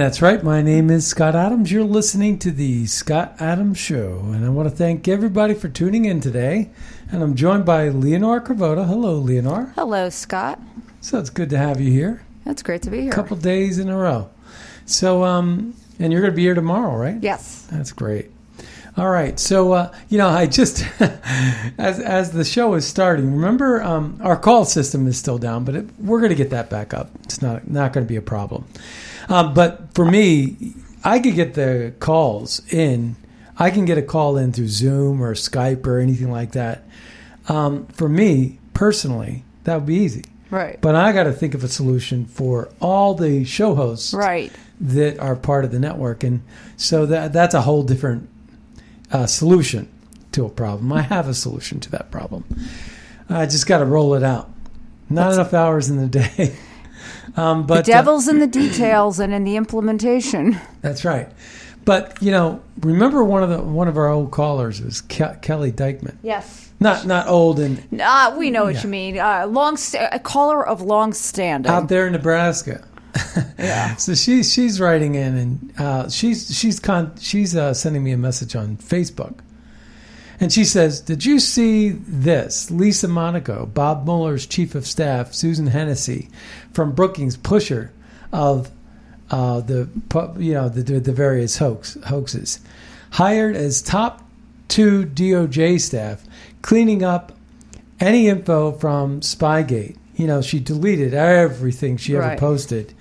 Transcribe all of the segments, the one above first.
That's right. My name is Scott Adams. You're listening to the Scott Adams Show. And I want to thank everybody for tuning in today. And I'm joined by Leonore Cravota. Hello, Leonore. Hello, Scott. So it's good to have you here. That's great to be here. A couple days in a row. So, um, and you're going to be here tomorrow, right? Yes. That's great. All right. So, uh, you know, I just, as, as the show is starting, remember um, our call system is still down, but it, we're going to get that back up. It's not, not going to be a problem. Um, but for me, I could get the calls in. I can get a call in through Zoom or Skype or anything like that. Um, for me personally, that would be easy. Right. But I got to think of a solution for all the show hosts Right. that are part of the network, and so that that's a whole different uh, solution to a problem. I have a solution to that problem. I just got to roll it out. Not enough hours in the day. um, but the uh, devil's in the details and in the implementation. that's right. But you know, remember one of the one of our old callers was Ke- Kelly Dykeman. Yes. Not not old and Uh, we know what Yeah. you mean. Uh, long, st- a caller of long standing. out there in Nebraska. Yeah. So she's she's writing in and uh, she's she's con- she's uh, sending me a message on Facebook, and she says, "Did you see this? Lisa Monaco, Bob Mueller's chief of staff, Susan Hennessy, from Brookings Pusher of uh, the you know the, the various hoax hoaxes, hired as top two DOJ staff, cleaning up any info from Spygate. You know, she deleted everything she ever Right. posted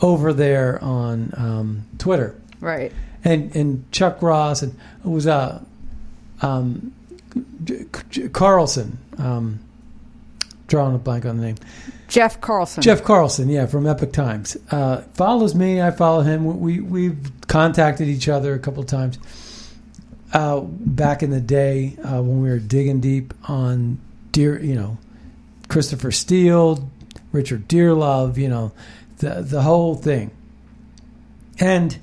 over there on um, Twitter. Right. And and Chuck Ross and it was uh, um, Carlson. Um, drawing a blank on the name. Jeff Carlson. Jeff Carlson, yeah, from Epoch Times, uh, follows me. I follow him. We we've contacted each other a couple of times uh, back in the day uh, when we were digging deep on deer. You know, Christopher Steele, Richard Dearlove. You know, the the whole thing. And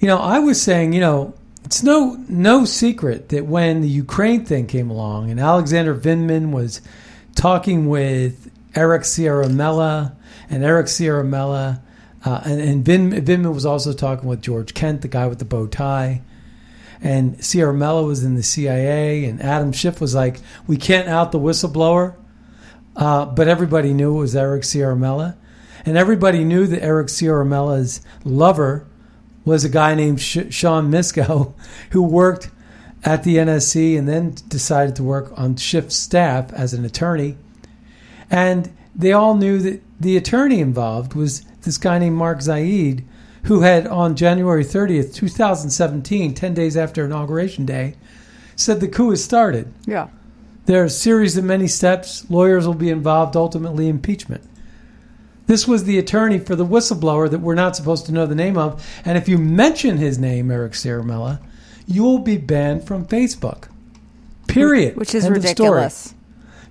you know, I was saying, you know, it's no no secret that when the Ukraine thing came along and Alexander Vindman was talking with Eric Ciaramella and Eric Ciaramella, uh, and, and Vin, Vindman was also talking with George Kent, the guy with the bow tie. And Ciaramella was in the CIA, and Adam Schiff was like, "We can't out the whistleblower," uh, but everybody knew it was Eric Ciaramella, and everybody knew that Eric Ciaramella's lover was a guy named Sh- Sean Misko, who worked at the NSC and then decided to work on Schiff's staff as an attorney. And they all knew that the attorney involved was this guy named Mark Zaid, who had on January 30th, 2017, 10 days after Inauguration Day, said the coup has started. Yeah. There are a series of many steps. Lawyers will be involved, ultimately, impeachment. This was the attorney for the whistleblower that we're not supposed to know the name of. And if you mention his name, Eric Ciaramella, you will be banned from Facebook. Period. Which is End ridiculous.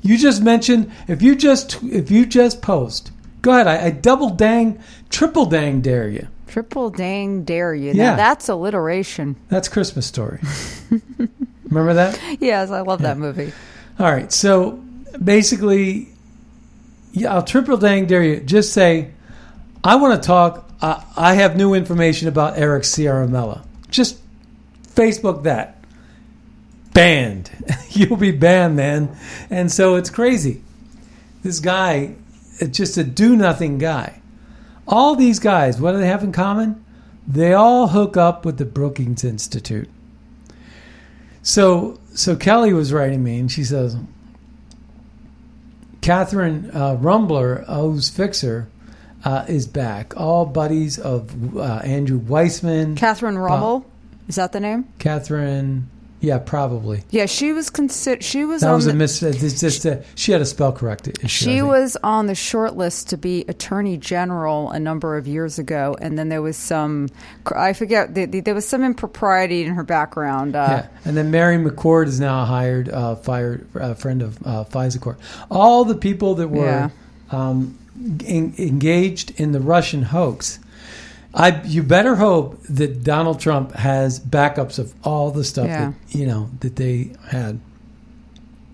You just mentioned if you just if you just post. Go ahead. I, I double dang, triple dang dare you. Triple dang dare you. Yeah. Now that's alliteration. That's Christmas story. Remember that? Yes, I love that movie. All right. So basically, yeah, I'll triple dang dare you. Just say, I want to talk. Uh, I have new information about Eric Ciaramella. Just Facebook that. Banned. You'll be banned, man. And so it's crazy. This guy, it's just a do nothing guy. All these guys, what do they have in common? They all hook up with the Brookings Institute. So, so Kelly was writing me, and she says, Catherine uh, Rumbler, who's Fixer, uh, is back. All buddies of uh, Andrew Weissmann. Catherine Rummel. Is that the name? Catherine, yeah, probably. Yeah, she was considered. She was That on was the, a. It's just a, she had a spell correct issue. She was on the short list to be attorney general a number of years ago, and then there was some, I forget, the, the, there was some impropriety in her background. Uh, Yeah, and then Mary McCord is now a hired, uh, fired uh, friend of uh, FISA court. All the people that were Yeah. um, en- engaged in the Russian hoax. I you better hope that Donald Trump has backups of all the stuff Yeah. that you know that they had.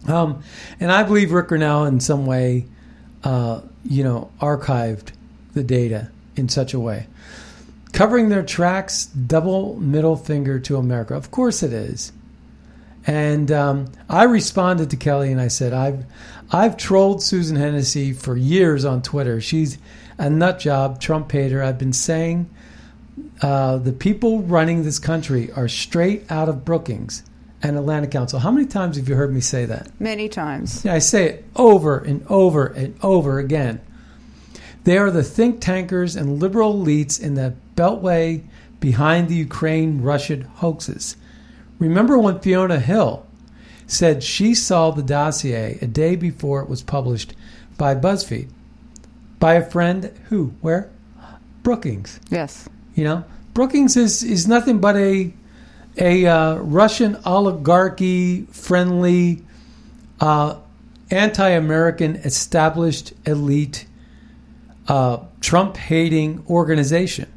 Um, and I believe Rick Grenell in some way, uh, you know, archived the data in such a way. Covering their tracks, double middle finger to America. Of course it is. And um, I responded to Kelly and I said, I've, I've trolled Susan Hennessy for years on Twitter. She's a nut job, Trump hater. I've been saying uh, the people running this country are straight out of Brookings and Atlantic Council. How many times have you heard me say that? Many times. Yeah, I say it over and over and over again. They are the think tankers and liberal elites in the beltway behind the Ukraine Russian hoaxes. Remember when Fiona Hill said she saw the dossier a day before it was published by BuzzFeed? By a friend who? Where? Brookings. Yes. You know, Brookings is is nothing but a a uh, Russian oligarchy friendly, uh, anti-American established elite, uh, Trump hating organization.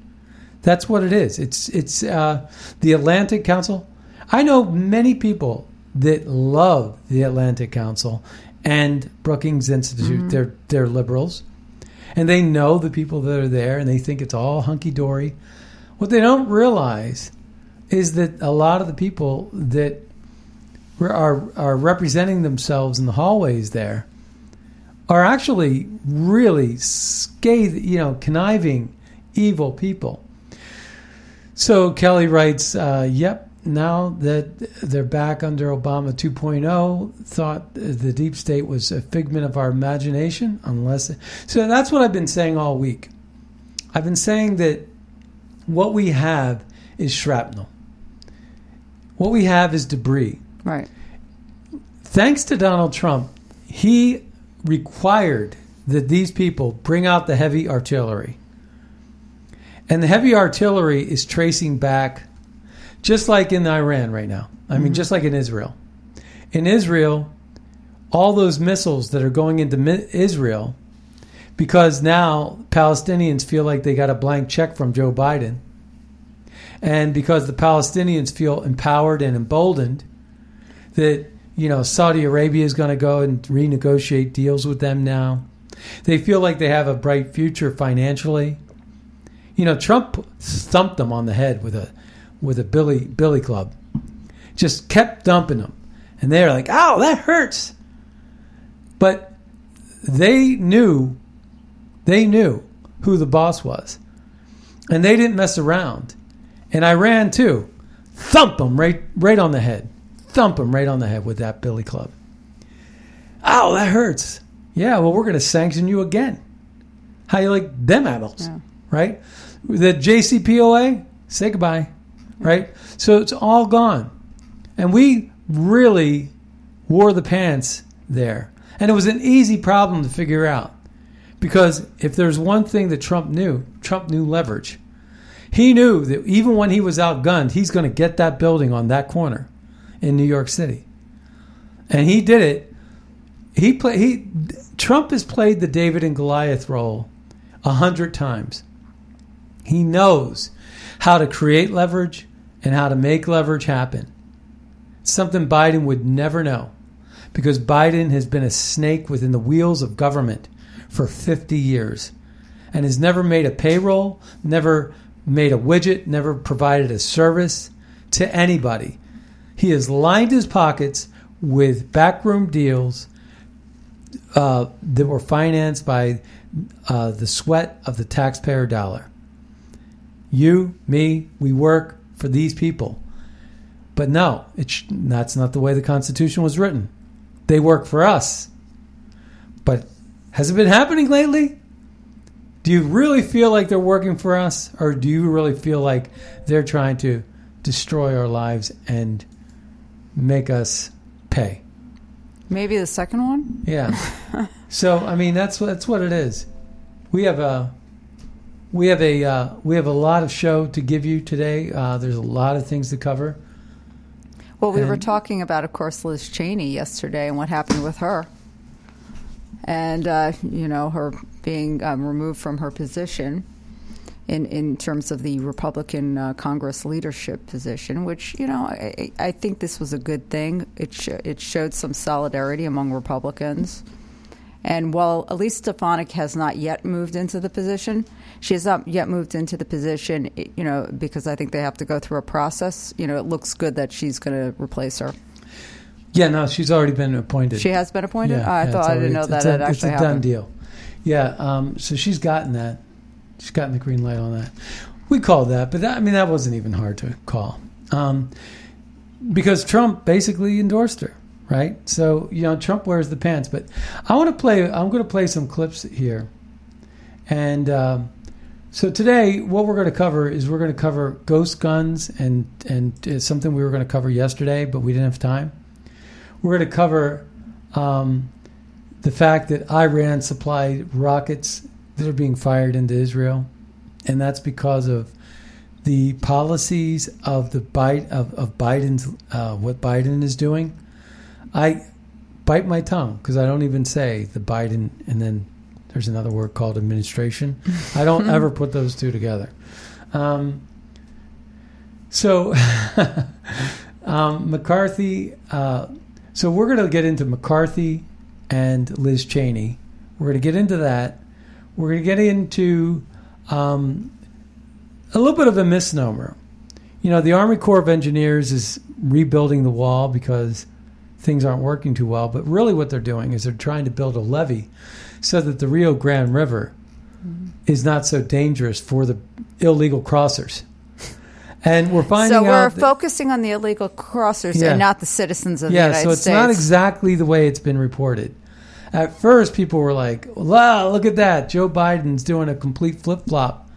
That's what it is. It's it's uh, the Atlantic Council. I know many people that love the Atlantic Council and Brookings Institute. They're they're liberals, and they know the people that are there, and they think it's all hunky dory. What they don't realize is that a lot of the people that are are representing themselves in the hallways there are actually really scathe, you know, conniving, evil people. So Kelly writes, uh, "Yep, now that they're back under Obama 2.0, thought the deep state was a figment of our imagination, unless." So that's what I've been saying all week. I've been saying that what we have is shrapnel. What we have is debris. Right. Thanks to Donald Trump, he required that these people bring out the heavy artillery. And the heavy artillery is tracing back, just like in Iran right now. I mean, mm-hmm. just like in Israel. In Israel, all those missiles that are going into Israel, because now Palestinians feel like they got a blank check from Joe Biden, and because the Palestinians feel empowered and emboldened, that you know Saudi Arabia is going to go and renegotiate deals with them now. They feel like they have a bright future financially. You know, Trump thumped them on the head with a with a billy billy club. Just kept dumping them, and they're like, "Ow, that hurts." But they knew, they knew who the boss was, and they didn't mess around. And Iran too, thump them right right on the head thump him right on the head with that billy club. Ow, that hurts. Yeah, well, we're going to sanction you again. How you like them apples, Yeah. right? The JCPOA, say goodbye, right? So it's all gone. And we really wore the pants there. And it was an easy problem to figure out. Because if there's one thing that Trump knew, Trump knew leverage. He knew that even when he was outgunned, he's going to get that building on that corner in New York City. And he did it. he play he Trump has played the David and Goliath role a hundred times. He knows how to create leverage and how to make leverage happen. Something Biden would never know because Biden has been a snake within the wheels of government for 50 years and has never made a payroll, never made a widget, never provided a service to anybody. He has lined his pockets with backroom deals uh, that were financed by uh, the sweat of the taxpayer dollar. You, me, we work for these people. But no, it's, that's not the way the Constitution was written. They work for us. But has it been happening lately? Do you really feel like they're working for us? Or do you really feel like they're trying to destroy our lives and make us pay? Maybe the second one. Yeah. so I mean, that's that's what it is. We have a we have a uh, we have a lot of show to give you today. Uh, there's a lot of things to cover. Well, we were talking about, of course, Liz Cheney yesterday and what happened with her, and uh, you know her being um, removed from her position in in terms of the Republican uh, Congress leadership position, which you know I, I think this was a good thing. It sh- it showed some solidarity among Republicans. And while Elise Stefanik has not yet moved into the position, she has not yet moved into the position, you know, because I think they have to go through a process. You know, it looks good that she's going to replace her. Yeah, no, she's already been appointed. She has been appointed? Yeah, Oh, I yeah, thought I didn't know that a- It's a done deal. Yeah, um, so she's gotten that. She's gotten the green light on that. We called that, but that, I mean that wasn't even hard to call, um, because Trump basically endorsed her, right? So you know Trump wears the pants. But I want to play. I'm going to play some clips here, and um, so today what we're going to cover is we're going to cover ghost guns and and it's something we were going to cover yesterday, but we didn't have time. We're going to cover um, the fact that Iran supplied rockets that are being fired into Israel, and that's because of the policies of the Biden of, of Biden's uh, what Biden is doing. I bite my tongue because I don't even say the Biden, and then there's another word called administration. I don't ever put those two together. Um, so um, McCarthy. Uh, so we're going to get into McCarthy and Liz Cheney. We're going to get into that. We're going to get into um, a little bit of a misnomer. You know, the Army Corps of Engineers is rebuilding the wall because things aren't working too well. But really, what they're doing is they're trying to build a levee so that the Rio Grande River mm-hmm. is not so dangerous for the illegal crossers. And we're finding So we're that- focusing on the illegal crossers Yeah. and not the citizens of yeah, the United States. Yeah, so it's States. not exactly the way it's been reported. At first, people were like, "Wow, look at that! Joe Biden's doing a complete flip flop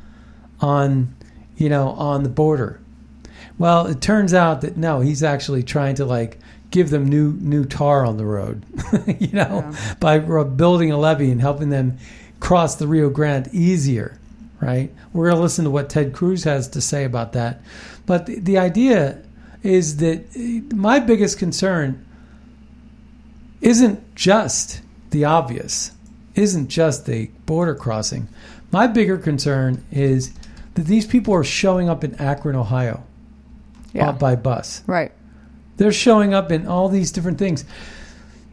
on, you know, on the border." Well, it turns out that no, he's actually trying to like give them new new tar on the road, you know, by uh, building a levee and helping them cross the Rio Grande easier, right? We're going to listen to what Ted Cruz has to say about that. But the, the idea is that uh, my biggest concern isn't just the obvious, isn't just the border crossing. My bigger concern is that these people are showing up in Akron, Ohio, Yeah. uh, by bus. right. They're showing up in all these different things.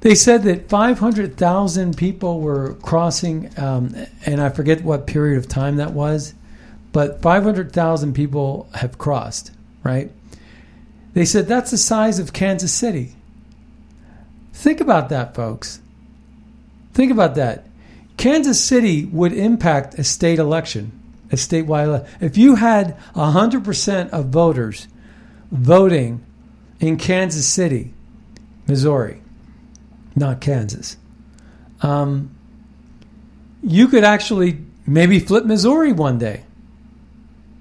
They said that 500,000 people were crossing, um, and I forget what period of time that was, but 500,000 people have crossed, right? They said that's the size of Kansas City. Think about that, folks. Think about that. Kansas City would impact a state election, a statewide ele- If you had 100% of voters voting in Kansas City, Missouri, not Kansas, um, you could actually maybe flip Missouri one day.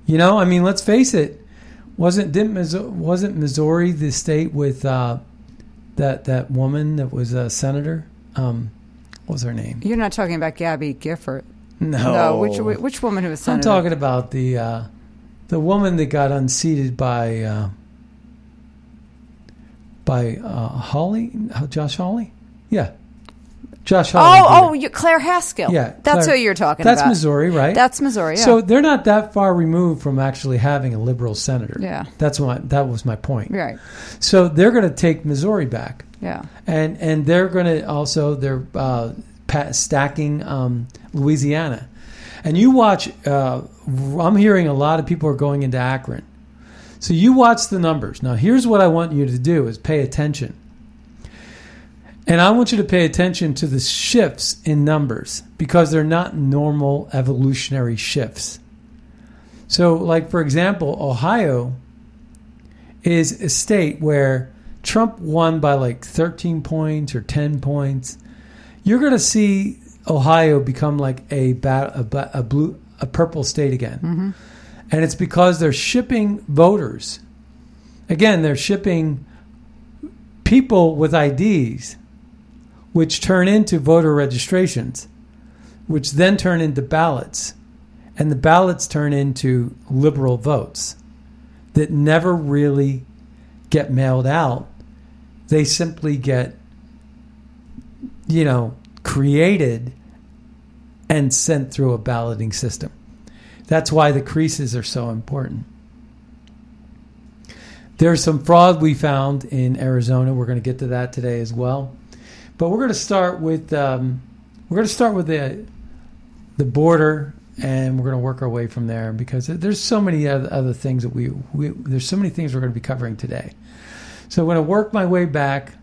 You know, I mean, let's face it. Wasn't didn't Missouri, wasn't Missouri the state with uh, that that woman that was a senator? Um, what was her name? You're not talking about Gabby Gifford. No, No, which which woman who was I'm talking about the uh, the woman that got unseated by uh, by uh, uh, Josh Hawley. Yeah, Josh Hawley. Oh, Hawley. oh, Claire Haskell. Yeah, that's Claire- who you're talking That's about. That's Missouri, right? That's Missouri. Yeah. So they're not that far removed from actually having a liberal senator. Yeah. That's my that was my point. right. So they're going to take Missouri back, Yeah. and and they're going to also they're uh, stacking um, Louisiana, and you watch. Uh, I'm hearing a lot of people are going into Akron, so you watch the numbers. Now here's what I want you to do: is pay attention. And I want you to pay attention to the shifts in numbers because they're not normal evolutionary shifts. So, like, for example, Ohio is a state where Trump won by like 13 points or 10 points. You're going to see Ohio become like a, bat, a, a blue, a purple state again. Mm-hmm. And it's because they're shipping voters. Again, they're shipping people with IDs, which turn into voter registrations, which then turn into ballots. And the ballots turn into liberal votes that never really get mailed out. They simply get, you know, created and sent through a balloting system. That's why the creases are so important. There's some fraud we found in Arizona. We're going to get to that today as well. But we're going to start with um, we're going to start with the the border, and we're going to work our way from there because there's so many other, things that we, we there's so many things we're going to be covering today. So I'm going to work my way back.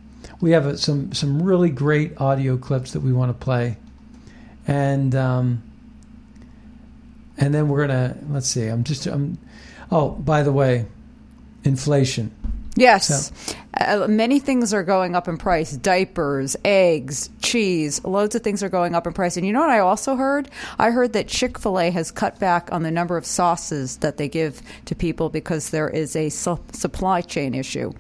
We have some some really great audio clips that we want to play, and um, and then we're gonna let's see. I'm just I'm. Oh, by the way, inflation. Yes. Uh, many things are going up in price diapers, eggs, cheese, loads of things are going up in price. And you know what I also heard? I heard that Chick fil A has cut back on the number of sauces that they give to people because there is a su- supply chain issue.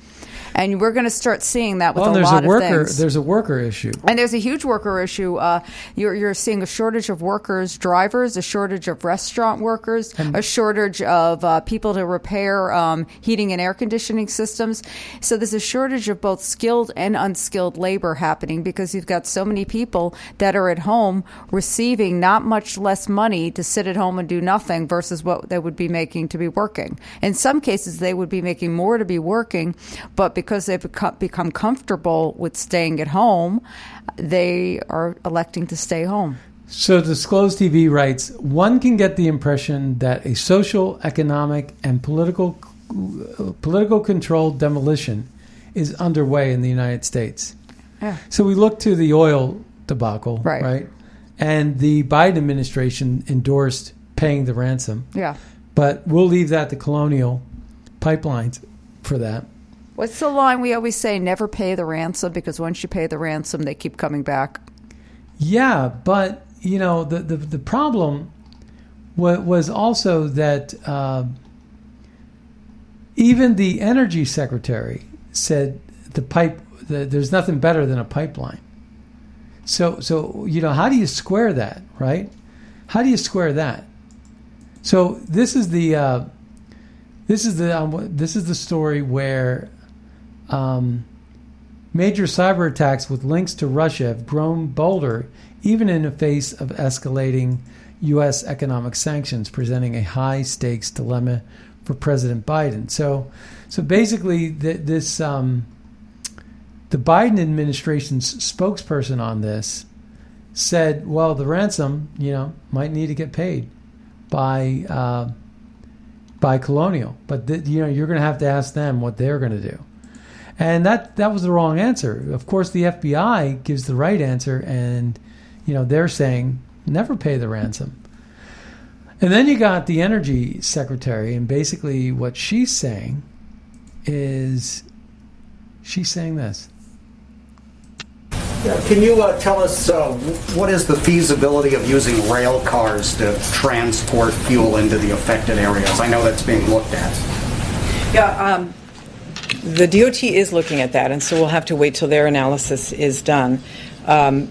And we're going to start seeing that with Well, a there's lot a worker. of things. There's a worker issue. And there's a huge worker issue. Uh, you're, you're seeing a shortage of workers, drivers, a shortage of restaurant workers, a shortage of uh, people to repair um, heating and air conditioning systems. So there's a shortage of both skilled and unskilled labor happening because you've got so many people that are at home receiving not much less money to sit at home and do nothing versus what they would be making to be working. In some cases, they would be making more to be working, but because they've become, comfortable with staying at home, they are electing to stay home. So, Disclosed TV writes one can get the impression that a social, economic, and political uh, political controlled demolition is underway in the United States. Yeah. So we look to the oil debacle, Right. right? And the Biden administration endorsed paying the ransom, Yeah. but we'll leave that to Colonial Pipelines for that. What's the line we always say? Never pay the ransom because once you pay the ransom, they keep coming back. Yeah, but you know the the, the problem was also that uh, even the energy secretary said the pipe the, there's nothing better than a pipeline. So so you know how do you square that, right? How do you square that? So this is the uh, this is the um, this is the story where um, major cyber attacks with links to Russia have grown bolder, even in the face of escalating U.S. economic sanctions, presenting a high stakes dilemma for President Biden. So, so basically, th- this um, the Biden administration's spokesperson on this said, "Well, the ransom, you know, might need to get paid by." Uh, by Colonial, but th- you know you're going to have to ask them what they're going to do. And that that was the wrong answer. Of course, the FBI gives the right answer, and you know they're saying never pay the ransom. And then you got the energy secretary, and basically what she's saying is she's saying this. Yeah, Can you uh, tell us uh, what is the feasibility of using rail cars to transport fuel into the affected areas? I know that's being looked at. Yeah, um, the DOT is looking at that, and so we'll have to wait till their analysis is done. Um,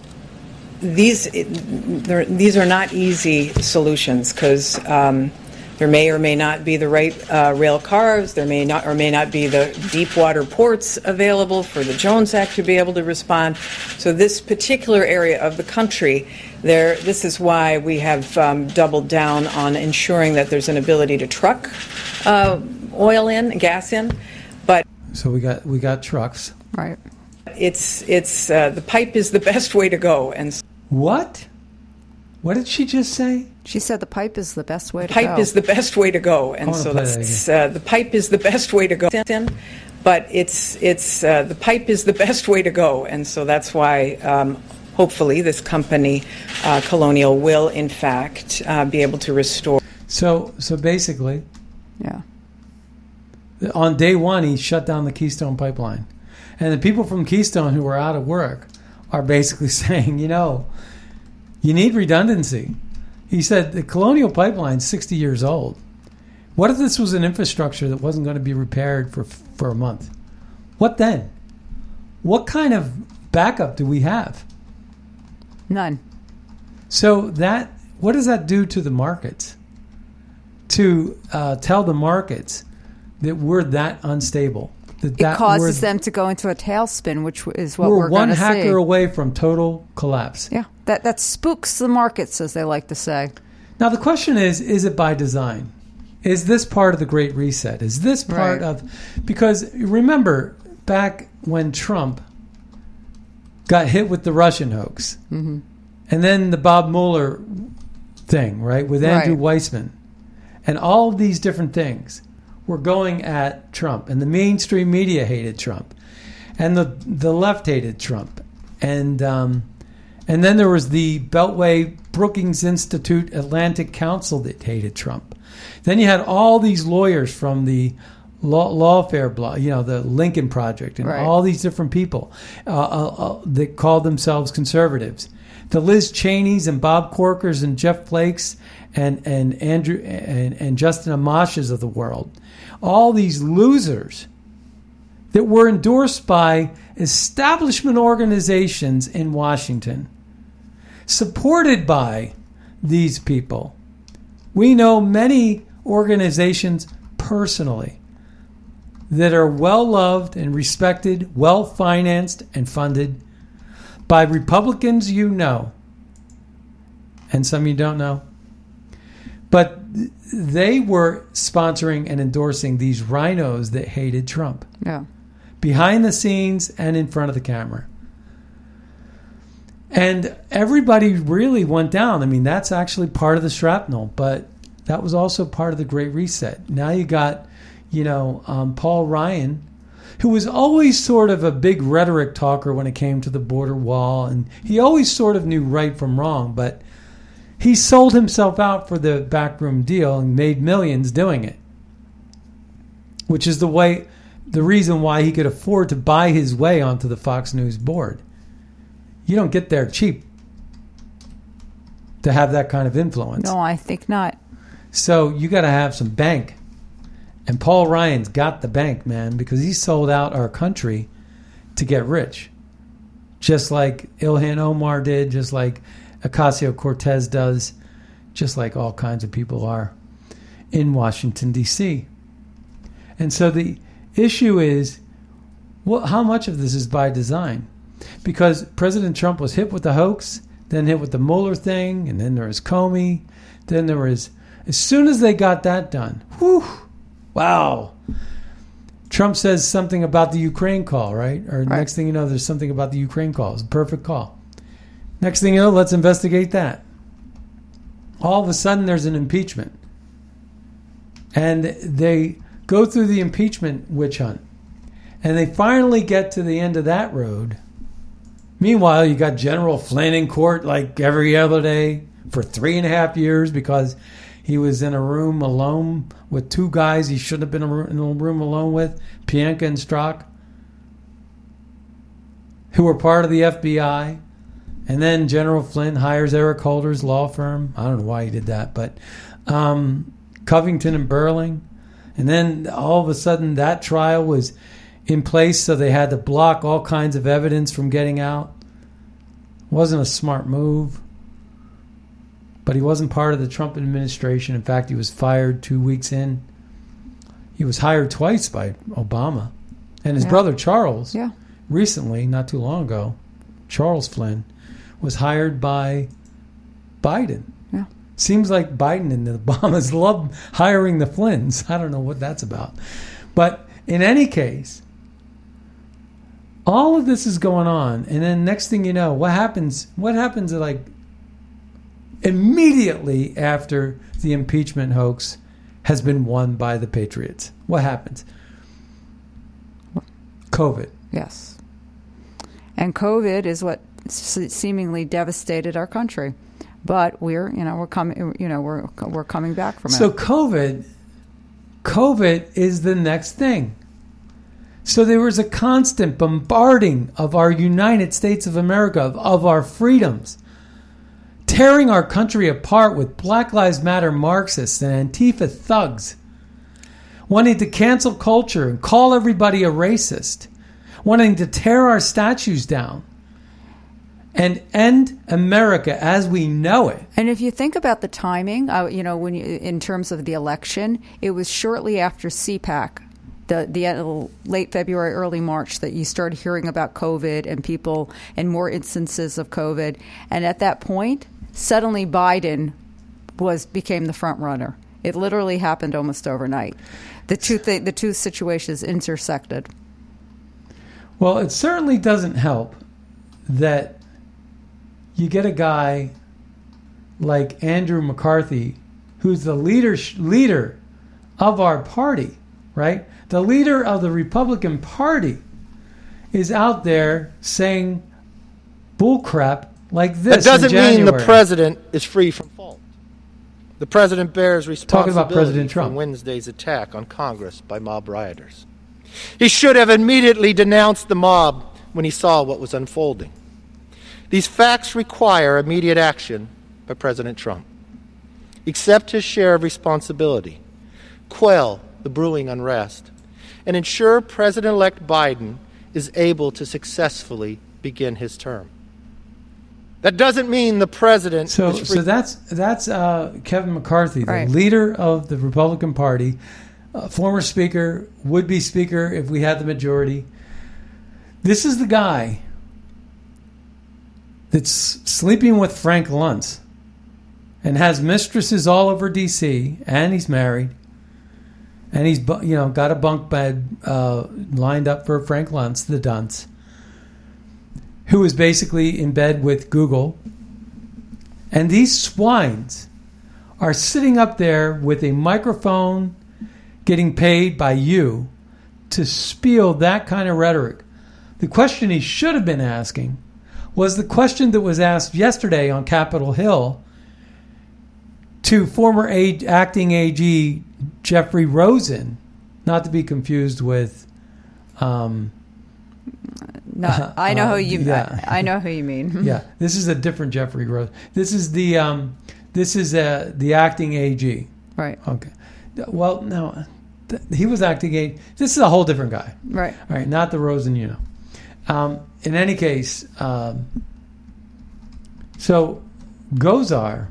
these they're- these are not easy solutions because um, There may or may not be the right uh, rail cars. There may not or may not be the deep water ports available for the Jones Act to be able to respond. So this particular area of the country, there, this is why we have um, doubled down on ensuring that there's an ability to truck uh, oil in, gas in. But So we got we got trucks. Right. it's it's uh, the pipe is the best way to go, and What? What did she just say? She said the pipe is the best way to pipe go. is the best way to go, and so play that that's uh, the pipe is the best way to go. But it's it's uh, the pipe is the best way to go, and so that's why. Um, Hopefully, this company, uh, Colonial, will in fact uh, be able to restore. So so basically, yeah. on day one, he shut down the Keystone pipeline, and the people from Keystone who were out of work are basically saying, you know, you need redundancy. He said the Colonial Pipeline's 60 years old. What if this was an infrastructure that wasn't going to be repaired for for a month? What then? What kind of backup do we have? None. So that what does that do to the markets? To uh, tell the markets that we're that unstable. That It causes them to go into a tailspin, which is what we're, we're, one hacker see. away from total collapse. Yeah, that that spooks the markets, as they like to say. Now the question is: Is it by design? Is this part of the Great Reset? Is this part Right. of because remember back when Trump got hit with the Russian hoax, Mm-hmm. and then the Bob Mueller thing, right, with Andrew Right. Weissmann, and all of these different things were going at Trump, and the mainstream media hated Trump, and the the left hated Trump, and um, and then there was the Beltway Brookings Institute Atlantic Council that hated Trump. Then you had all these lawyers from the law, lawfare blog, you know, the Lincoln Project, and Right. all these different people uh, uh, uh, that called themselves conservatives. The Liz Cheneys and Bob Corkers and Jeff Flakes and and Andrew and, and Justin Amash's of the world, all these losers that were endorsed by establishment organizations in Washington, supported by these people. We know many organizations personally that are well loved and respected, well financed and funded by Republicans you know, and some you don't know. But they were sponsoring and endorsing these rhinos that hated Trump Yeah. behind the scenes and in front of the camera. And everybody really went down. I mean, that's actually part of the shrapnel, but that was also part of the Great Reset. Now you got, you know, um, Paul Ryan, who was always sort of a big rhetoric talker when it came to the border wall, and he always sort of knew right from wrong, but he sold himself out for the backroom deal and made millions doing it, which is the way, the reason why he could afford to buy his way onto the Fox News board. You don't get there cheap to have that kind of influence. No, I think not. So you got to have some bank. And Paul Ryan's got the bank, man, because he sold out our country to get rich. Just like Ilhan Omar did, just like Ocasio Cortez does, just like all kinds of people are in Washington, D.C. And so the issue is well, how much of this is by design? Because President Trump was hit with the hoax, then hit with the Mueller thing, and then there was Comey, then there was as soon as they got that done, whew, wow. Trump says something about the Ukraine call, right? Or Right. next thing you know, there's something about the Ukraine call. It's a perfect call. Next thing you know, let's investigate that. All of a sudden, there's an impeachment. And they go through the impeachment witch hunt. And they finally get to the end of that road. Meanwhile, you got General Flynn in court like every other day for three and a half years because he was in a room alone with two guys he shouldn't have been in a room alone with, Pientka and Strzok, who were part of the FBI. And then General Flynn hires Eric Holder's law firm. I don't know why he did that, but um, Covington and Burling. And then all of a sudden, that trial was in place, so they had to block all kinds of evidence from getting out. Wasn't a smart move. but he wasn't part of the Trump administration. In fact, he was fired two weeks in. He was hired twice by Obama, and his Yeah. brother Charles Yeah. recently, not too long ago, Charles Flynn was hired by Biden. Yeah. Seems like Biden and the Obamas love hiring the Flynns. I don't know what that's about. But in any case, all of this is going on, and then next thing you know, what happens? What happens? Like immediately after the impeachment hoax has been won by the Patriots, what happens? COVID. Yes. And COVID is what seemingly devastated our country. But we're, you know, we're coming, you know, we're we're coming back from So it. So COVID, COVID is the next thing. So there was a constant bombarding of our United States of America, of, of our freedoms, tearing our country apart with Black Lives Matter Marxists and Antifa thugs, wanting to cancel culture and call everybody a racist, wanting to tear our statues down and end America as we know it. And if you think about the timing, uh, you know, when you, in terms of the election, it was shortly after CPAC, the the uh, late February, early March, that you started hearing about COVID and people and more instances of COVID. And at that point, suddenly Biden was became the front runner. It literally happened almost overnight. The two th- the two situations intersected. Well, it certainly doesn't help that you get a guy like Andrew McCarthy, who's the leader leader of our party, right? The leader of the Republican Party is out there saying bullcrap like this. That doesn't mean the president is free from fault. The president bears responsibility Talking about President for Trump. Wednesday's attack on Congress by mob rioters. He should have immediately denounced the mob when he saw what was unfolding. These facts require immediate action by President Trump. Accept his share of responsibility, quell the brewing unrest, and ensure President elect Biden is able to successfully begin his term. That doesn't mean the president So, is so that's that's uh, Kevin McCarthy, the Right. leader of the Republican Party, uh, former Speaker, would be Speaker if we had the majority. This is the guy that's sleeping with Frank Luntz and has mistresses all over D.C. and he's married, and he's you know got a bunk bed uh, lined up for Frank Luntz, the dunce, who is basically in bed with Google. And these swines are sitting up there with a microphone, getting paid by you to spiel that kind of rhetoric. The question he should have been asking was the question that was asked yesterday on Capitol Hill to former A- acting AG Jeffrey Rosen, not to be confused with. Um, No, I know uh, who you. yeah. I, I know who you mean. yeah, this is a different Jeffrey Rosen. This is the um, this is uh, the acting AG. Right. Okay. Well, no, th- he was acting AG. This is a whole different guy. Right. All right, not the Rosen you know. Um, in any case, um, so Gosar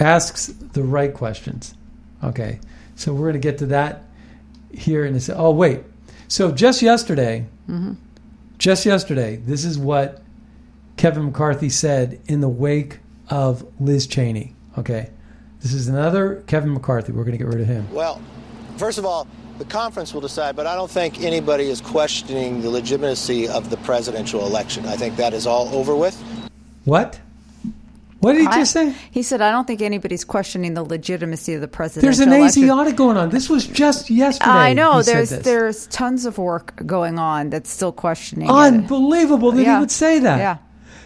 asks the right questions. Okay, so we're going to get to that here in a se- Oh, wait. So just yesterday, just yesterday, this is what Kevin McCarthy said in the wake of Liz Cheney. Okay, this is another Kevin McCarthy. We're going to get rid of him. Well, first of all, the conference will decide, but I don't think anybody is questioning the legitimacy of the presidential election. I think that is all over with. What? What did he I- just say? He said, "I don't think anybody's questioning the legitimacy of the presidential There's an election." Asiatic going on. This was just yesterday. I know he said there's this. there's tons of work going on that's still questioning. it. unbelievable that Yeah. he would say that. Yeah.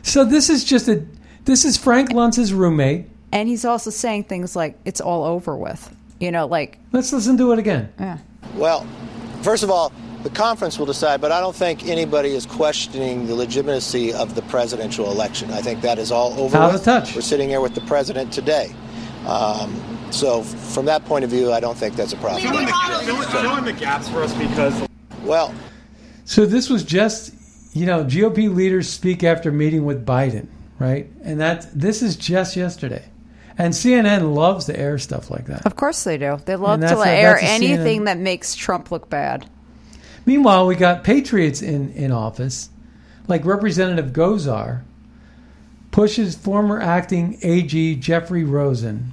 So this is just a. This is Frank Luntz's roommate. And he's also saying things like it's all over with. You know, like Let's listen to it again. yeah. Well, first of all, the conference will decide, but I don't think anybody is questioning the legitimacy of the presidential election. I think that is all over Out of touch. We're sitting here with the president today. Um, so, from that point of view, I don't think that's a problem. Fill in, the, fill, fill in the gaps for us because Well, So this was just, you know, GOP leaders speak after meeting with Biden, right? And that this is just yesterday. And CNN loves to air stuff like that. Of course they do. They love to air anything CNN. that makes Trump look bad. Meanwhile, we got patriots in, in office, like Representative Gosar pushes former acting AG Jeffrey Rosen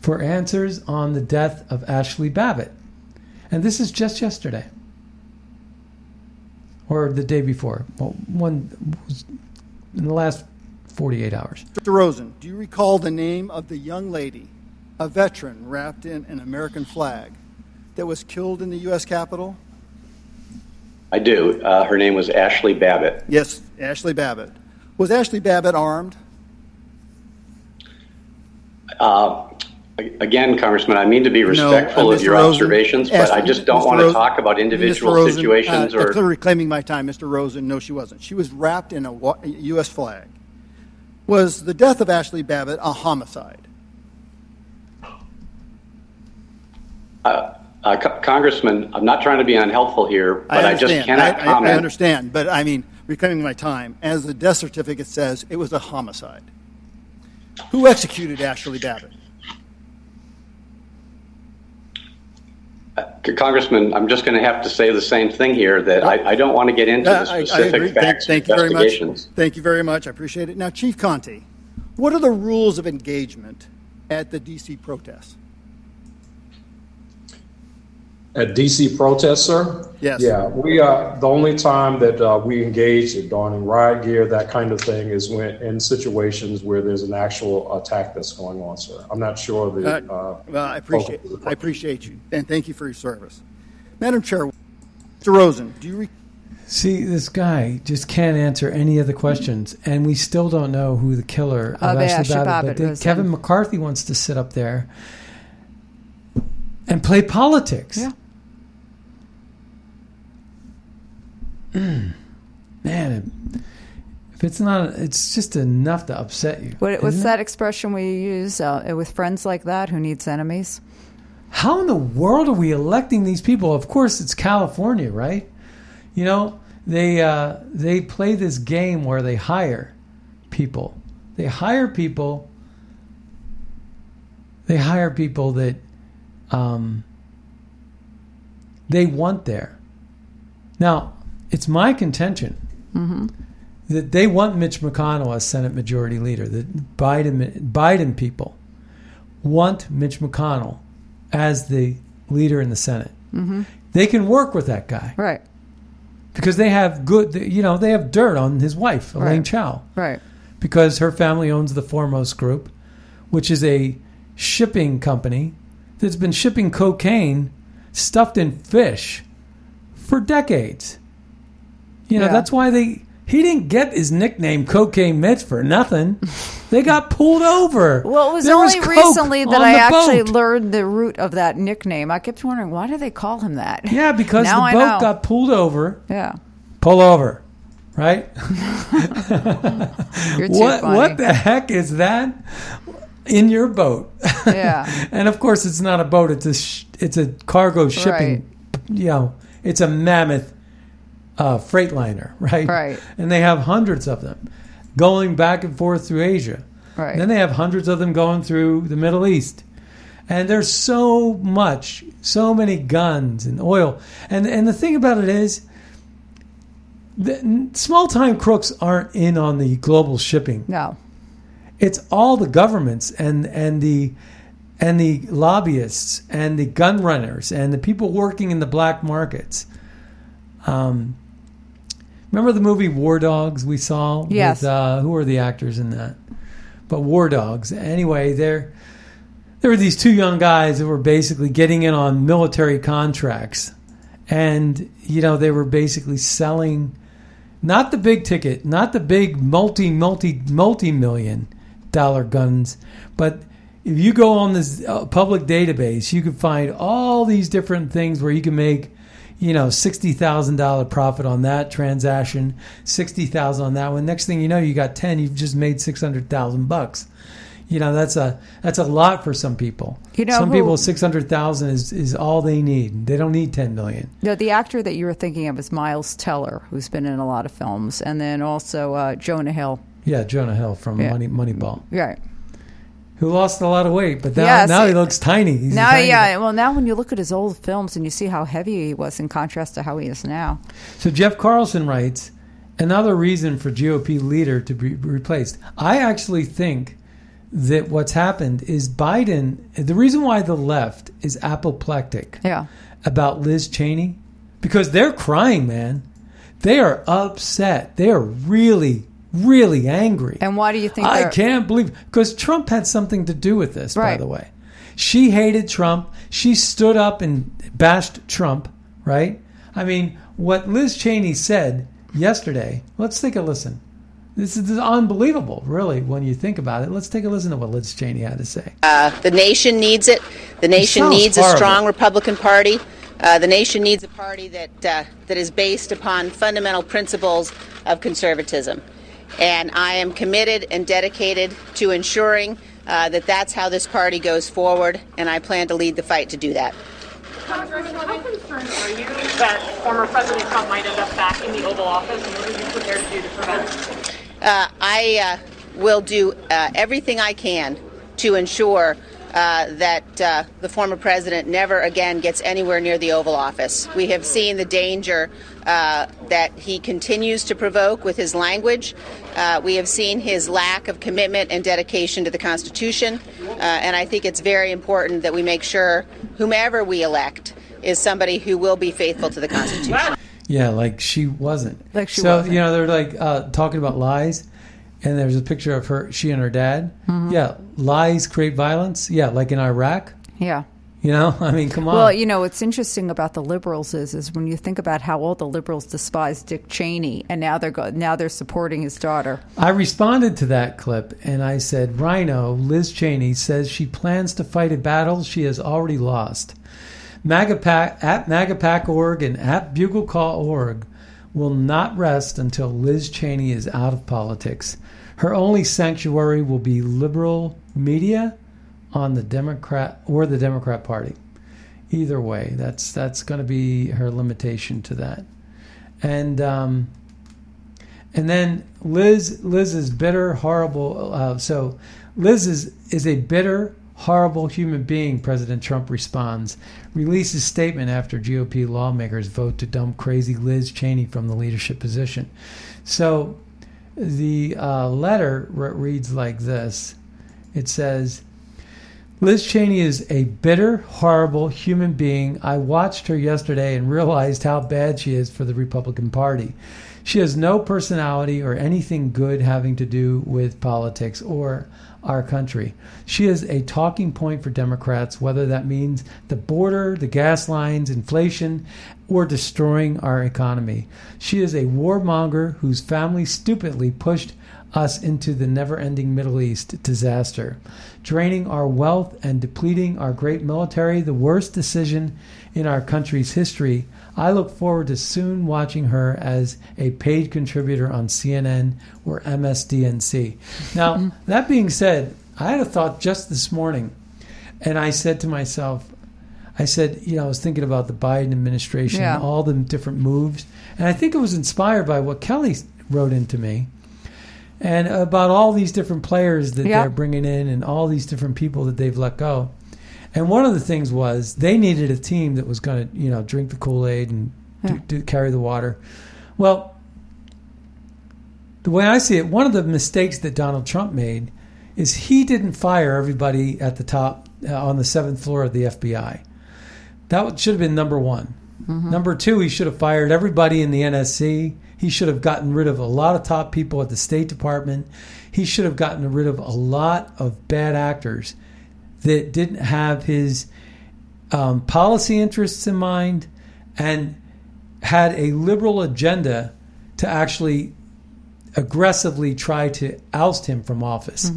for answers on the death of Ashli Babbitt. And this is just yesterday. Or the day before. Well, one was in the last 48 hours. Mr. Rosen, do you recall the name of the young lady, a veteran wrapped in an American flag, that was killed in the U.S. Capitol? I do. Uh, her name was Ashli Babbitt. Yes, Ashli Babbitt. Was Ashli Babbitt armed? Uh, again, Congressman, I mean to be No, respectful uh, of your Rosen, observations, but ask- I just don't Mr. want to talk about individual Mr. Rosen, situations uh, or. clearly reclaiming my time, Mr. Rosen. No, she wasn't. She was wrapped in a U.S. flag. Was the death of Ashli Babbitt a homicide? Uh, uh, Co- Congressman, I'm not trying to be unhelpful here, but I, just understand. cannot I, I- comment. I understand, but I mean, reclaiming my time. As the death certificate says, it was a homicide. Who executed Ashli Babbitt? Congressman, I'm just going to have to say the same thing here that I, I don't want to get into Uh, the I- I specific. Thank- facts thank you very much. Thank you very much. I appreciate it. Now, Chief Contee, what are the rules of engagement at the D.C. protests? At DC protests, sir? Yes. Yeah, we uh, the only time that uh, we engage in donning riot gear, that kind of thing, is when in situations where there's an actual attack that's going on, sir. I'm not sure the. Uh, Uh, well, I appreciate I appreciate you, and thank you for your service, Madam Chair. Mr. Rosen, do you? Re- See, this guy just can't answer any of the questions, and we still don't know who the killer of, Of Ashli Ashli Babbitt. Babbitt but they- was, Kevin um, McCarthy wants to sit up there and play politics. Yeah. Man, it- if it's not, it's just enough to upset you. What, what's it? that expression we use uh, with friends like that? Who needs enemies? How in the world are we electing these people? Of course, it's California, right? You know, they uh, they play this game where they hire people. They hire people. They hire people that um, they want there. Now, it's my contention Mm-hmm. that they want Mitch McConnell as Senate Majority Leader. The Biden Biden people want Mitch McConnell as the leader in the Senate. Mm-hmm. They can work with that guy Right. because they have good, you know, they have dirt on his wife, Elaine Right. Chao, Right. because her family owns the Foremost Group, which is a shipping company that's been shipping cocaine stuffed in fish for decades. You know, Yeah. that's why they he didn't get his nickname Cocaine Mitch for nothing. they got pulled over. Well, it was There only coke recently that on I actually boat. learned the root of that nickname. I kept wondering why do they call him that? Yeah, because Now the I boat know. got pulled over. Yeah. Pull over, right? What funny. what the heck is that in your boat? Yeah. and of course, it's not a boat. It's a sh- it's a cargo shipping. You know, it's a mammoth uh, freight liner, right? Right. And they have hundreds of them going back and forth through Asia. Right. And then they have hundreds of them going through the Middle East. And there's so much, so many guns and oil. And and the thing about it is, the small time crooks aren't in on the global shipping. No. It's all the governments and and the and the lobbyists and the gun runners and the people working in the black markets. Um, remember the movie War Dogs we saw? Yes. With, uh, who were the actors in that? But War Dogs. Anyway, there there were these two young guys that were basically getting in on military contracts, and you know they were basically selling not the big ticket, not the big multi multi multi million dollar guns, but if you go on this uh, public database, you can find all these different things where you can make, you know, sixty thousand dollar profit on that transaction, sixty thousand on that one. Next thing you know, you got ten. You've just made six hundred thousand bucks. You know, that's a that's a lot for some people. You know some who- people six hundred thousand is is all they need. They don't need ten million. No, the actor that you were thinking of is Miles Teller, who's been in a lot of films, and then also uh, Jonah Hill. Yeah, Jonah Hill from Yeah. Money Moneyball. Right. Who lost a lot of weight, but now, Yes. now he looks tiny. He's now, tiny guy. yeah. Well, now when you look at his old films and you see how heavy he was in contrast to how he is now. So Jeff Carlson writes another reason for GOP leader to be replaced. I actually think that what's happened is Biden. The reason why the left is apoplectic Yeah. about Liz Cheney because they're crying, man. They are upset. They are really, really angry. And why do you think I can't believe because Trump had something to do with this. By the way, she hated Trump. She stood up and bashed Trump. Right? I mean, what Liz Cheney said yesterday. Let's take a listen. This is unbelievable, really, when you think about it. Let's take a listen to what Liz Cheney had to say. Uh, the nation needs it. The nation sounds needs a strong Republican Party. Uh, the nation needs a party that uh, that is based upon fundamental principles of conservatism, and I am committed and dedicated to ensuring uh, that that's how this party goes forward, and I plan to lead the fight to do that. Congressman, how concerned are you that former President Trump might end up back in the Oval Office, and what are you prepared to do to prevent? Uh, I uh, will do uh, everything I can to ensure uh, that uh, the former president never again gets anywhere near the Oval Office. We have seen the danger uh, that he continues to provoke with his language. Uh, we have seen his lack of commitment and dedication to the Constitution. Uh, and I think it's very important that we make sure whomever we elect is somebody who will be faithful to the Constitution. Yeah, like she wasn't. Like she so, wasn't. you know, they're like uh, talking about lies, and there's a picture of her, she and her dad. Mhm. Yeah, lies create violence. Yeah, like in Iraq. Yeah. You know, I mean, come on. Well, you know what's interesting about the liberals is is when you think about how all the liberals despise Dick Cheney, and now they're go- now they're supporting his daughter. I responded to that clip and I said, Rhino, Liz Cheney says she plans to fight a battle she has already lost. MAGAPAC, at MAGAPAC.org and at BugleCall.org will not rest until Liz Cheney is out of politics. Her only sanctuary will be liberal media on the Democrat or the Democrat Party. Either way, that's that's going to be her limitation to that. And um, and then Liz Liz is bitter, horrible. Uh, so Liz is is a bitter, horrible human being. President Trump responds, releases statement after GOP lawmakers vote to dump crazy Liz Cheney from the leadership position. So the uh, letter re- reads like this. It says. Liz Cheney is a bitter, horrible human being. I watched her yesterday and realized how bad she is for the Republican Party. She has no personality or anything good having to do with politics or our country. She is a talking point for Democrats, whether that means the border, the gas lines, inflation, or destroying our economy. She is a warmonger whose family stupidly pushed us into the never ending Middle East disaster, draining our wealth and depleting our great military, the worst decision in our country's history. I look forward to soon watching her as a paid contributor on CNN or MSDNC. Now, that being said, I had a thought just this morning, and I said to myself, I said, you know, I was thinking about the Biden administration, Yeah. all the different moves, and I think it was inspired by what Kelly wrote into me and about all these different players that Yeah. they're bringing in and all these different people that they've let go. And one of the things was they needed a team that was going to, you know, drink the Kool Aid and do, do, carry the water. Well, the way I see it, one of the mistakes that Donald Trump made is he didn't fire everybody at the top uh, on the seventh floor of the FBI. That should have been number one. Number two, he should have fired everybody in the NSC. He should have gotten rid of a lot of top people at the State Department. He should have gotten rid of a lot of bad actors that didn't have his um, policy interests in mind and had a liberal agenda to actually aggressively try to oust him from office.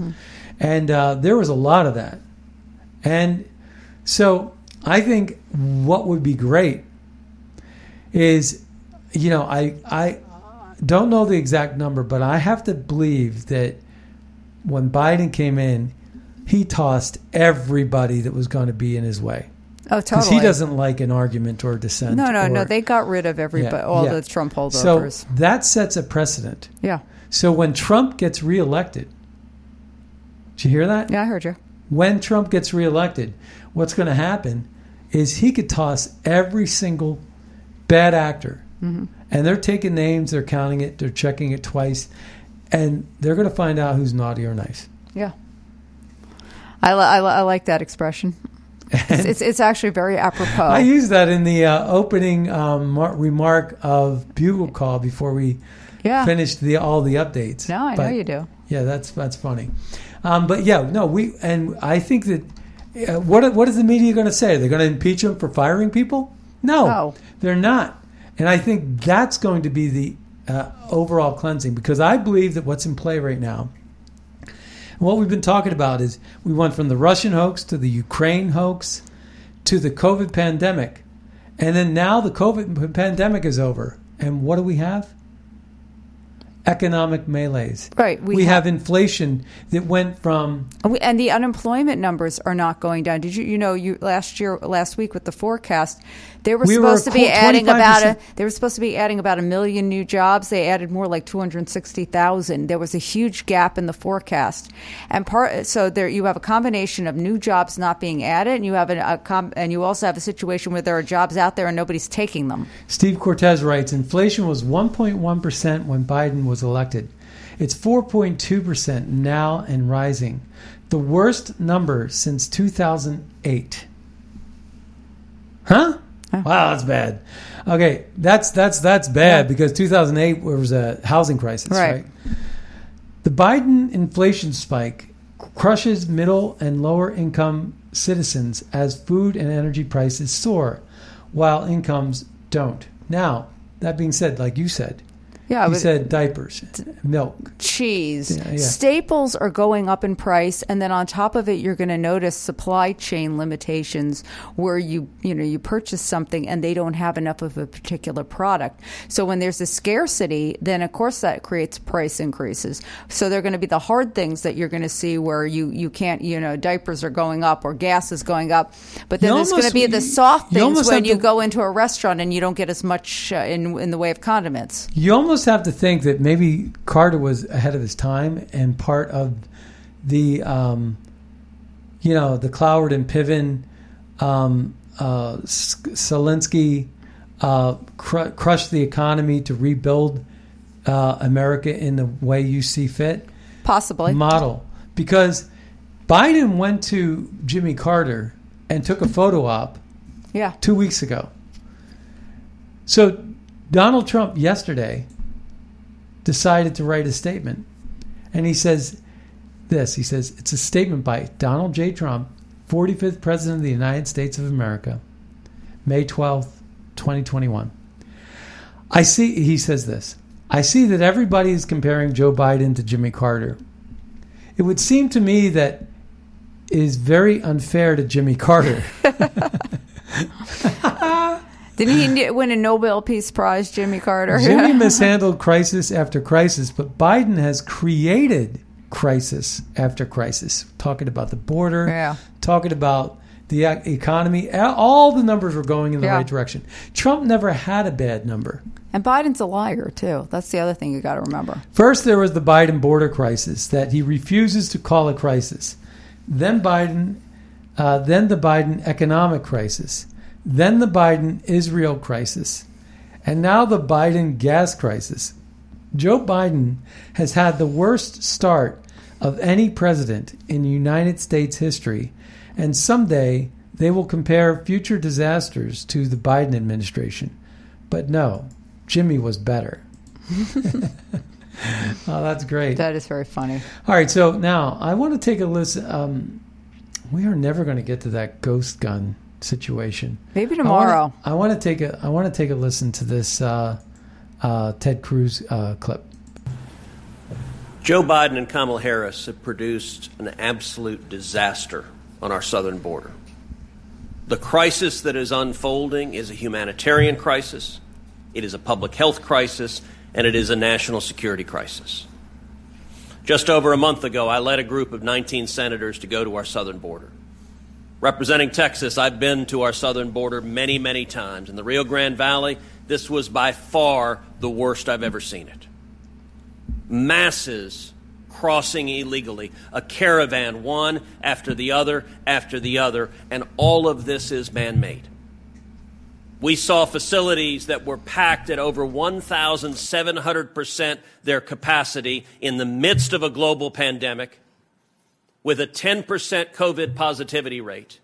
And uh, there was a lot of that. And so I think what would be great is, you know, I I don't know the exact number, but I have to believe that when Biden came in, he tossed everybody that was going to be in his way. Oh, totally. Because he doesn't like an argument or dissent. No, no, no. They got rid of everybody, Yeah, all yeah. the Trump holdovers. So that sets a precedent. Yeah. So when Trump gets reelected, did you hear that? Yeah, I heard you. when Trump gets reelected, what's going to happen is he could toss every single bad actor, Mhm. and they're taking names, they're counting it, they're checking it twice, and they're going to find out who's naughty or nice. Yeah. I, li- I, li- I like that expression. It's, it's, it's actually very apropos. I used that in the uh, opening um, mar- remark of Bugle Call before we Yeah. finished the all the updates. No, I know you do. Yeah, that's that's funny. Um, but yeah, no, we and I think that what what is the media going to say? They're going to impeach him for firing people? No, No. they're not. And I think that's going to be the uh, overall cleansing because I believe that what's in play right now. What we've been talking about is we went from the Russian hoax to the Ukraine hoax to the COVID pandemic. And then now the COVID pandemic is over. And what do we have? Economic melees. Right, We, we have, have- inflation that went from we- And the unemployment numbers are not going down. Did you you know you last year last week with the forecast they were We were supposed to be adding about a they were supposed to be adding about a million new jobs. They added more like two hundred sixty thousand. There was a huge gap in the forecast, and part so there you have a combination of new jobs not being added, and you have a, a com, and you also have a situation where there are jobs out there and nobody's taking them. Steve Cortes writes inflation was 1.1% when Biden was elected. It's 4.2% now and rising. The worst number since 2008. Huh? Wow, that's bad. Okay, that's that's that's bad because 2008 was a housing crisis, Right. right? The Biden inflation spike crushes middle and lower income citizens as food and energy prices soar, while incomes don't. Now, that being said, like you said, Yeah, you but- said diapers, milk. cheese. Yeah, yeah. Staples are going up in price, and then on top of it, you're going to notice supply chain limitations where you you know you purchase something and they don't have enough of a particular product. So when there's a scarcity, then of course that creates price increases. So they're going to be the hard things that you're going to see where you you can't you know diapers are going up or gas is going up, but then You there's going to be the soft things almost when you to- go into a restaurant and you don't get as much uh, in in the way of condiments. You almost have to think that maybe Carter was ahead of his time and part of the, um, you know, the Cloward and Piven, um, uh, Zelensky uh, cr- crushed the economy to rebuild uh, America in the way you see fit. Possibly. Model. Because Biden went to Jimmy Carter and took a photo op Yeah. two weeks ago. So Donald Trump yesterday decided to write a statement. And he says this he says, it's a statement by Donald J. Trump, 45th President of the United States of America, May 12th, 2021. I see, he says this I see that everybody is comparing Joe Biden to Jimmy Carter. It would seem to me that is very unfair to Jimmy Carter. Didn't he win a Nobel Peace Prize, Jimmy Carter? Jimmy mishandled crisis after crisis, but Biden has created crisis after crisis. Talking about the border, Yeah. talking about the economy. All the numbers were going in the Yeah. right direction. Trump never had a bad number. And Biden's a liar too. That's the other thing you got to remember. First, there was the Biden border crisis that he refuses to call a crisis. Then Biden, uh, then the Biden economic crisis, then the Biden Israel crisis, and now the Biden gas crisis. Joe Biden has had the worst start of any president in United States history, and someday they will compare future disasters to the Biden administration. But no, Jimmy was better. oh, that's great. That is very funny. All right, so now I want to take a listen. Um, we are never going to get to that ghost gun situation. Maybe tomorrow. I want to take a. I want to take a listen to this uh, uh, Ted Cruz uh, clip. Joe Biden and Kamala Harris have produced an absolute disaster on our southern border. The crisis that is unfolding is a humanitarian crisis, it is a public health crisis, and it is a national security crisis. Just over a month ago, I led a group of 19 senators to go to our southern border. Representing Texas, I've been to our southern border many, many times. In the Rio Grande Valley, this was by far the worst I've ever seen it masses crossing illegally. A caravan, one after the other after the other, and all of this is man made. We saw facilities that were packed at over 1,700% their capacity in the midst of a global pandemic with a 10% COVID positivity rate.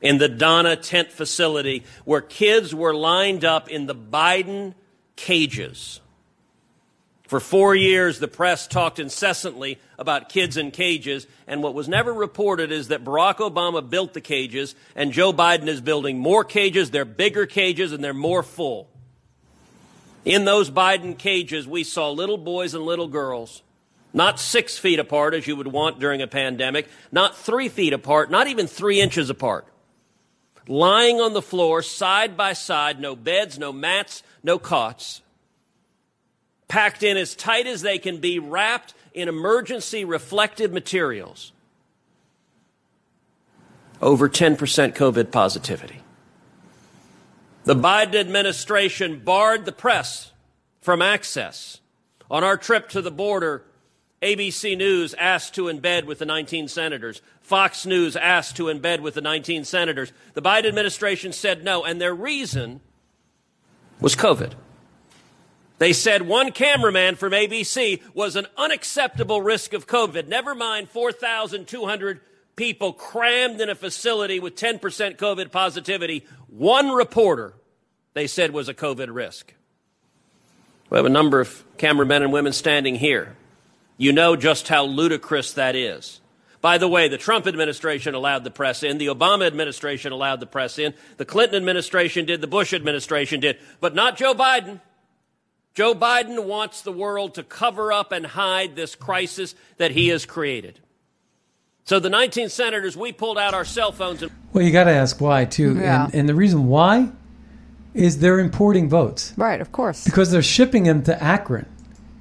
In the Donna tent facility, where kids were lined up in the Biden cages for four years, the press talked incessantly about kids in cages, and what was never reported is that Barack Obama built the cages, and Joe Biden is building more cages. They're bigger cages, and they're more full. In those Biden cages, we saw little boys and little girls, not six feet apart as you would want during a pandemic, not three feet apart, not even three inches apart, lying on the floor side by side, no beds, no mats, no cots packed in as tight as they can be, wrapped in emergency reflective materials. Over 10% COVID positivity. The Biden administration barred the press from access. On our trip to the border, ABC News asked to embed with the 19 senators. Fox News asked to embed with the 19 senators. The Biden administration said no, and their reason was COVID. They said one cameraman from ABC was an unacceptable risk of COVID. Never mind 4,200 people crammed in a facility with 10% COVID positivity. One reporter, they said, was a COVID risk. We have a number of cameramen and women standing here. You know just how ludicrous that is. By the way, the Trump administration allowed the press in, the Obama administration allowed the press in, the Clinton administration did, the Bush administration did, but not Joe Biden. Joe Biden wants the world to cover up and hide this crisis that he has created. So the 19 senators, we pulled out our cell phones. And- well, you got to ask why too, Yeah. and, and the reason why is they're importing votes Right, of course. because they're shipping them to Akron.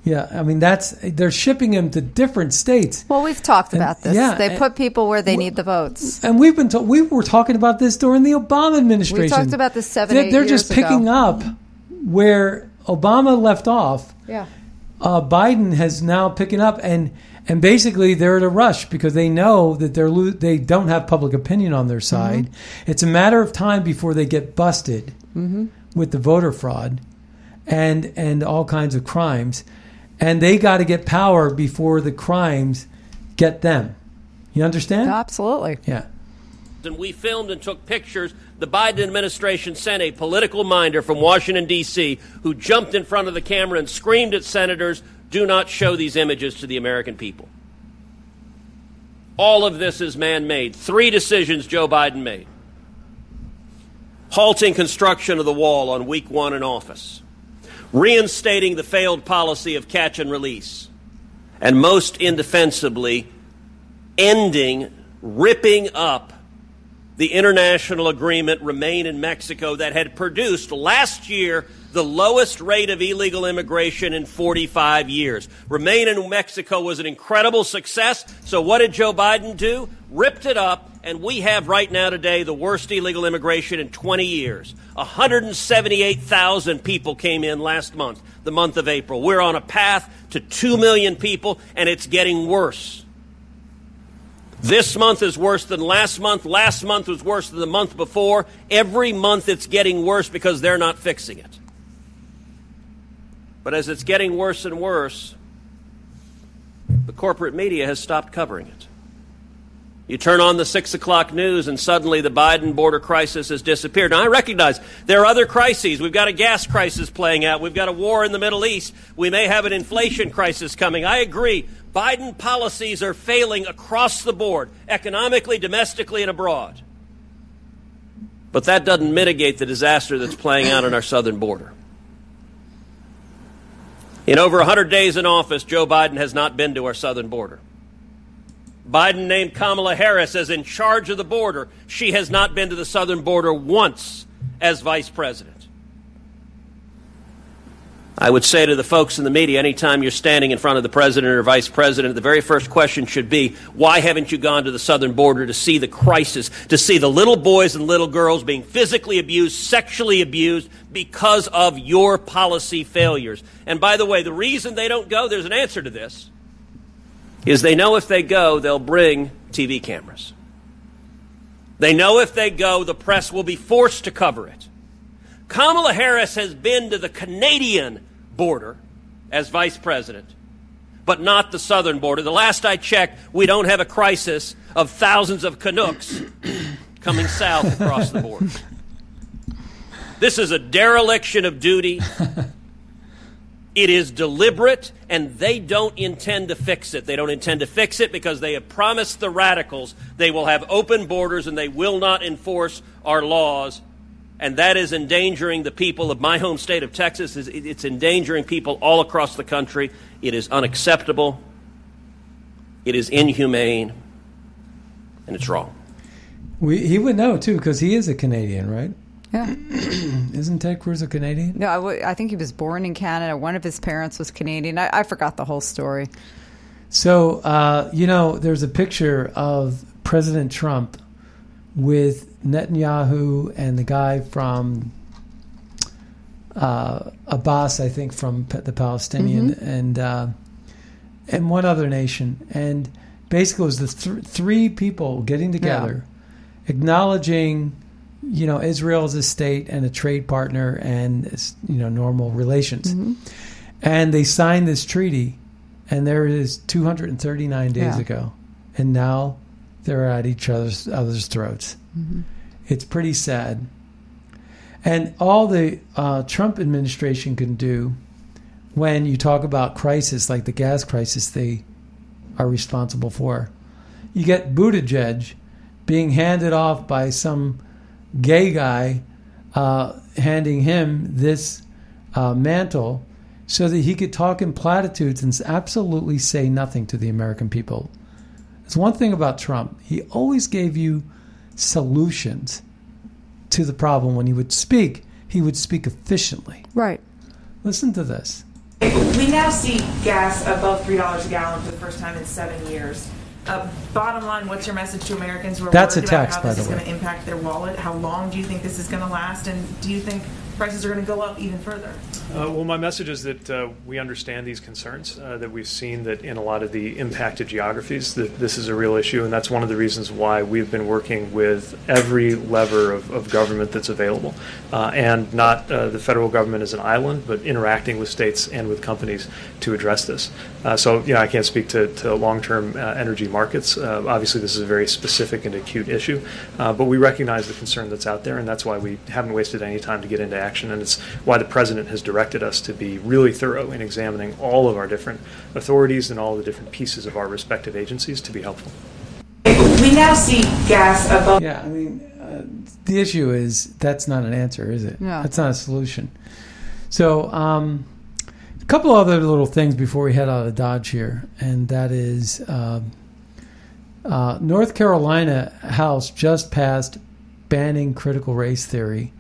Yeah, I mean that's they're shipping them to different states. Well, we've talked And- about this. yeah, they put people where they need the votes. And we've been to, we were talking about this during the Obama administration. We talked about this seven, They're, eight they're just picking ago. up where Obama left off. Yeah. Uh, Biden has now picking up, and and basically they're at a rush because they know that they're lo- they don't have public opinion on their side. It's a matter of time before they get busted Mm-hmm. with the voter fraud and and all kinds of crimes, and they got to get power before the crimes get them. You understand? Absolutely. Yeah. and we filmed and took pictures. The Biden administration sent a political minder from Washington, D.C., who jumped in front of the camera and screamed at senators, Do not show these images to the American people. All of this is man made. Three decisions Joe Biden made halting construction of the wall on week one in office, reinstating the failed policy of catch and release, and most indefensibly, ending, ripping up the international agreement remain in Mexico that had produced last year the lowest rate of illegal immigration in 45 years. Remain in Mexico was an incredible success. So what did Joe Biden do? Ripped it up, and we have right now today the worst illegal immigration in 20 years. 178,000 people came in last month, the month of April. We're on a path to 2 million people, and it's getting worse. This month is worse than last month. Last month was worse than the month before. Every month it's getting worse because they're not fixing it. But as it's getting worse and worse, the corporate media has stopped covering it. You turn on the six o'clock news, and suddenly the Biden border crisis has disappeared. Now, I recognize there are other crises. We've got a gas crisis playing out. We've got a war in the Middle East. We may have an inflation crisis coming. I agree. Biden policies are failing across the board, economically, domestically, and abroad. But that doesn't mitigate the disaster that's playing out on our southern border. In over 100 days in office, Joe Biden has not been to our southern border. Biden named Kamala Harris as in charge of the border. She has not been to the southern border once as vice president. I would say to the folks in the media, anytime you're standing in front of the president or vice president, the very first question should be, why haven't you gone to the southern border to see the crisis, to see the little boys and little girls being physically abused, sexually abused because of your policy failures? And by the way, the reason they don't go, there's an answer to this. Is they know if they go, they'll bring TV cameras. They know if they go, the press will be forced to cover it. Kamala Harris has been to the Canadian border as vice president, but not the southern border. The last I checked, we don't have a crisis of thousands of Canucks coming south across the border. This is a dereliction of duty. It is deliberate, and they don't intend to fix it. They don't intend to fix it because they have promised the radicals they will have open borders and they will not enforce our laws. And that is endangering the people of my home state of Texas. It's endangering people all across the country. It is unacceptable. It is inhumane. And it's wrong. We, he would know, too, because he is a Canadian, right? Yeah. Isn't Ted Cruz a Canadian? No, I, w- I think he was born in Canada. One of his parents was Canadian. I, I forgot the whole story. So, uh, you know, there's a picture of President Trump with Netanyahu and the guy from uh, Abbas, I think, from the Palestinian, Mhm. and uh, and one other nation. And basically, it was the th- three people getting together, acknowledging, you know, Israel as a state and a trade partner and you know normal relations. And they signed this treaty, and there it is 239 days Yeah. ago, and now they're at each other's other's throats. It's pretty sad. And all the uh, Trump administration can do when you talk about crisis, like the gas crisis they are responsible for, you get Buttigieg being handed off by some gay guy, uh, handing him this uh, mantle so that he could talk in platitudes and absolutely say nothing to the American people. It's one thing about Trump. He always gave you solutions to the problem. When he would speak, he would speak efficiently. Right. Listen to this. We now see gas above three dollars a gallon for the first time in seven years. Uh, bottom line, what's your message to Americans who are That's a worried about how by this the is way. going to impact their wallet? How long do you think this is going to last, and do you think prices are going to go up even further? Uh, well, my message is that uh, we understand these concerns, uh, that we've seen that in a lot of the impacted geographies that this is a real issue, and that's one of the reasons why we've been working with every lever of, of government that's available, uh, and not uh, the federal government as an island, but interacting with states and with companies to address this. Uh, so, you know, I can't speak to, to long-term uh, energy markets. Obviously, this is a very specific and acute issue, but we recognize the concern that's out there, and that's why we haven't wasted any time to get into action, and it's why the president has directed us to be really thorough in examining all of our different authorities and all the different pieces of our respective agencies to be helpful. We now see gas above. Yeah, I mean, uh, the issue is that's not an answer, is it? No. That's not a solution. So, um, a couple other little things before we head out of Dodge here, and that is uh, uh, North Carolina House just passed banning critical race theory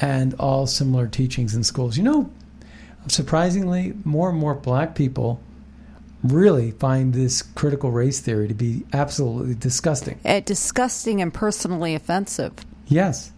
and all similar teachings in schools. You know, surprisingly, more and more black people really find this critical race theory to be absolutely disgusting. Uh, disgusting and personally offensive. Yes.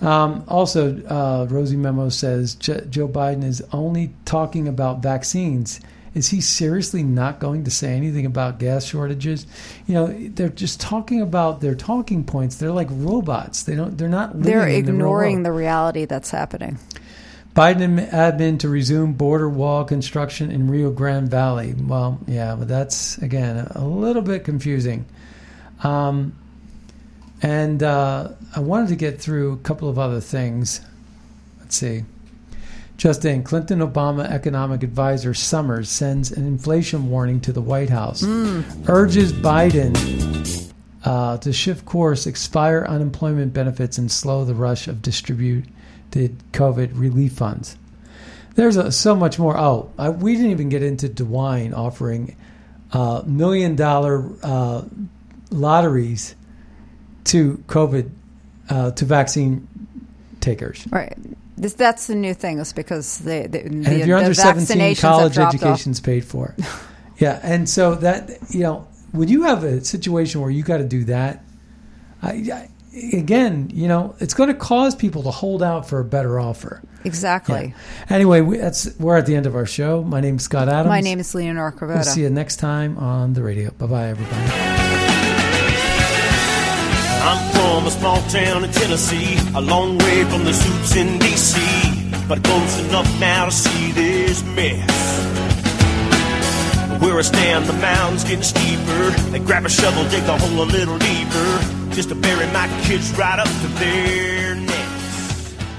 Um, also, uh, Rosie Memo says Joe Biden is only talking about vaccines. Is he seriously not going to say anything about gas shortages? You know, they're just talking about their talking points. They're like robots. They don't. They're not. Living They're the ignoring world. the reality that's happening. Biden admin to resume border wall construction in Rio Grande Valley. Well, yeah, but that's again a little bit confusing. Um, and uh, I wanted to get through a couple of other things. Let's see. Just in, Clinton Obama economic advisor Summers sends an inflation warning to the White House, urges Biden uh, to shift course, expire unemployment benefits, and slow the rush of distributed COVID relief funds. There's a, so much more. Oh, I, we didn't even get into DeWine offering uh, million dollar uh, lotteries to COVID uh, to vaccine takers. Right. This, that's the new thing. Is because the the, And the, if you're under 17, college dropped off. education's paid for. yeah, and so that you know, when you have a situation where you got to do that, I, I again, you know, it's going to cause people to hold out for a better offer. Exactly. Anyway, we, that's we're at the end of our show. My name's Scott Adams. My name is Leonora Cravetta. We'll see you next time on the radio. Bye bye, everybody. I'm from a small town in Tennessee, a long way from the suits in D.C., but close enough now to see this mess. Where I stand, the mountain's getting steeper. They grab a shovel, dig the hole a little deeper, just to bury my kids right up to their neck.